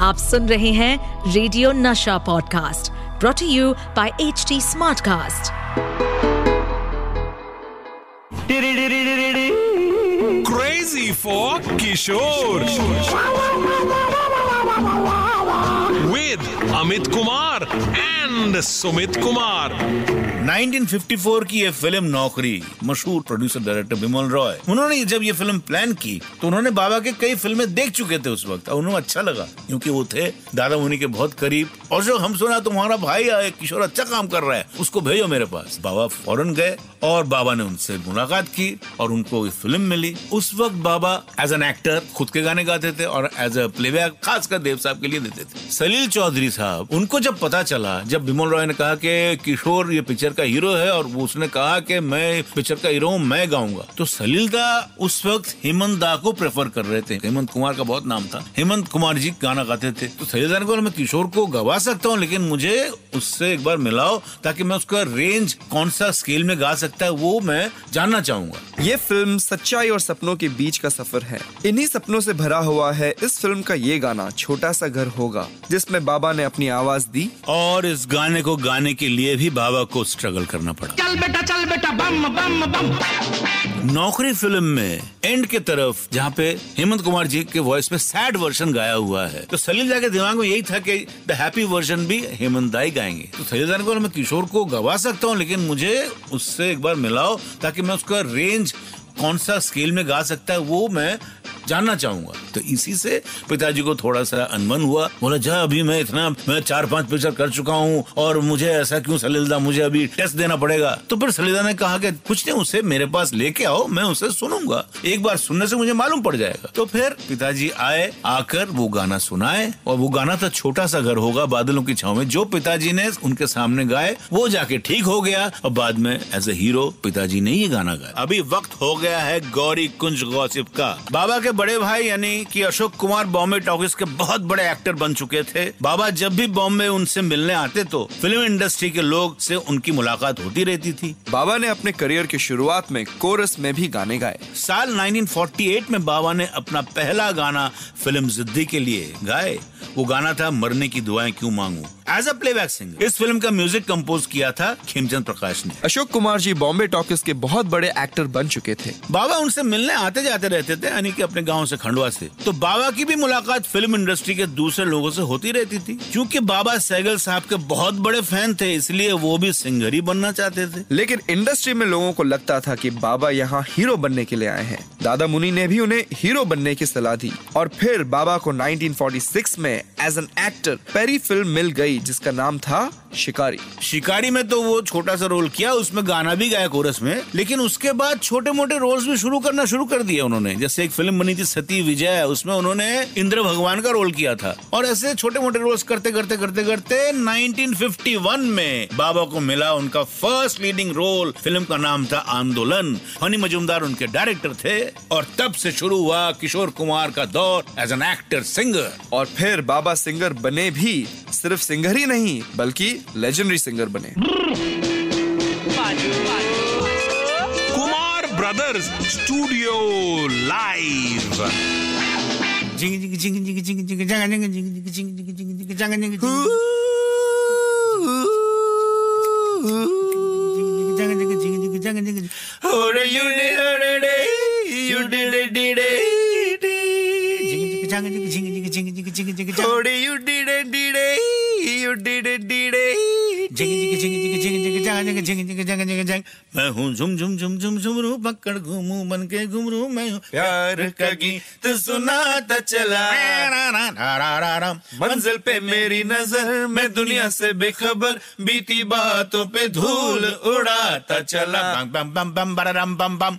आप सुन रहे हैं radio Nasha podcast brought you by H T Smartcast crazy for Kishore with Amit Kumar and Sumit Kumar 1954 की ये film नौकरी, मशहूर प्रोड्यूसर डायरेक्टर बिमल रॉय, उन्होंने जब ये फ़िल्म प्लान की तो उन्होंने बाबा के कई फ़िल्में देख चुके थे उस वक्त, और उन्हें अच्छा लगा, क्योंकि वो थे दादा मुनि के बहुत करीब, और जो हम सुना तुम्हारा भाई आए किशोर अच्छा काम कर रहा है, उसको भेजो मेरे पास। बाबा फ़ौरन गए, और बाबा ने उनसे मुलाकात की, और उनको फ़िल्म मिली। उस वक्त बाबा एज एन एक्टर खुद के गाने गाते थे, और एज अ प्लेबैक खासकर देव साहब के लिए देते थे। सलील चौधरी साहब, उनको जब पता चला, जब बिमल रॉय ने कहा कि किशोर ये पिक्चर का हीरो है और उसने कहा कि मैं पिक्चर का हीरो हूँ मैं गाऊँगा। तो सलील दा उस वक्त हेमंत दा को प्रेफर कर रहे थे। हेमंत कुमार का बहुत नाम था। हेमंत कुमार जी गाना गाते थे। तो सलील दा ने कहा मैं किशोर को गवा सकता हूँ लेकिन मुझे उससे एक बार मिलाओ ताकि मैं उसका रेंज कौन सा स्केल में गा सकता है वो मैं जानना चाहूँगा। ये फ़िल्म सच्चाई और सपनों के बीच का सफ़र है। इन्हीं सपनों से भरा हुआ है इस फ़िल्म का ये गाना छोटा सा घर होगा जिसमें बाबा ने अपनी आवाज़ दी। और इस गाने को गाने के लिए भी बाबा को स्ट्रगल करना पड़ा। चल बेटा चल बेटा बम बम बम। नौकरी फ़िल्म में एंड के तरफ़ जहाँ पे हेमंत कुमार जी के वॉइस में सैड वर्जन गाया हुआ है तो सलील दा के दिमाग में यही था कि द हैप्पी वर्जन भी हेमंत दा ही गाएँगे। तो सलील दा ने कहा मैं किशोर को गवा सकता हूँ लेकिन मुझे उससे एक बार मिलाओ ताकि मैं उसका रेंज कौन सा स्केल में गा सकता है वो मैं जानना चाहूँगा। तो इसी से पिताजी को थोड़ा सा अनमन हुआ। बोला, जा, अभी मैं इतना, मैं चार पाँच पिक्चर कर चुका हूँ और मुझे ऐसा क्यों सलीलदा, मुझे अभी टेस्ट देना पड़ेगा? तो फिर सलीलदा ने कहा कि, कुछ नहीं, उसे मेरे पास लेके आओ, मैं उसे सुनूँगा। एक बार सुनने से मुझे मालूम पड़ जाएगा। तो फिर पिताजी आए, आकर वो गाना सुनाए और वो गाना था छोटा सा घर होगा बादलों की छाव में। जो पिताजी ने उनके सामने गाए, वो जाके ठीक हो गया। और बाद में एज ए हीरो पिताजी ने ये गाना गाया। अभी वक्त हो गया है गौरी कुंज गौसिफ का। बाबा के बड़े भाई यानी कि अशोक कुमार बॉम्बे टॉकीज के बहुत बड़े एक्टर बन चुके थे। बाबा जब भी बॉम्बे उनसे मिलने आते तो फ़िल्म इंडस्ट्री के लोग से उनकी मुलाकात होती रहती थी। बाबा ने अपने करियर की शुरुआत में कोरस में भी गाने गाए। साल 1948 में बाबा ने अपना पहला गाना फ़िल्म जिद्दी के लिए गाए। वो गाना था मरने की दुआएँ क्यों मांगू? एज अ प्लेबैक सिंगर इस फ़िल्म का म्यूज़िक कंपोज किया था खेमचंद प्रकाश ने। अशोक कुमार जी बॉम्बे टॉकीज के बहुत बड़े एक्टर बन चुके थे। बाबा उनसे मिलने आते जाते रहते थे यानी कि अपने गाँव से खंडवा से। तो बाबा की भी मुलाकात फ़िल्म इंडस्ट्री के दूसरे लोगों से होती रहती थी। क्योंकि बाबा सैगल साहब के बहुत बड़े फ़ैन थे इसलिए वो भी सिंगर ही बनना चाहते थे। लेकिन इंडस्ट्री में लोगों को लगता था कि बाबा यहाँ हीरो बनने के लिए आए हैं। दादा मुनि ने भी उन्हें हीरो बनने की सलाह दी। और फिर बाबा को 1946 में एज एन एक्टर पेरी फ़िल्म मिल गई जिसका नाम था शिकारी। शिकारी में तो वो छोटा सा रोल किया उसमें गाना भी गाया कोरस में लेकिन उसके बाद छोटे मोटे रोल्स भी शुरू करना शुरू कर दिया उन्होंने। जैसे एक फ़िल्म बनी थी सती विजय उसमें उन्होंने इंद्र भगवान का रोल किया था। और ऐसे छोटे मोटे रोल्स करते करते करते करते 1951 में बाबा को मिला उनका फ़र्स्ट लीडिंग रोल फ़िल्म का नाम था आंदोलन। फनी मजुमदार उनके डायरेक्टर थे और तब से शुरू हुआ किशोर कुमार का दौर एज एन एक्टर सिंगर और फिर बाबा सिंगर बने भी सिर्फ़ सिंगर ही नहीं बल्कि लेजेंडरी सिंगर बने Kumar Brothers Studio Live. जिंग जिंग जिंग जिंग जिंग जिंग जंग जिंग जिंग जिंग जिंग जिंग जिंग जिंग जंग जिंग जिंग जंग जिंग जिंग जिंग जंग जिंग Ore you did it, you did it. जंग जिंग जिंग जिंग जंग जिंग जंग मैं हूँ झुम झुम झुम झुम झुमरू पकड़ घूमू बन के घुमरू मैं हूँ प्यार का गीत सुनाता चला मंजिल पे मेरी नज़र मैं दुनिया से बेखबर बीती बातों पे धूल उड़ाता चला बम बम बम बम बम बम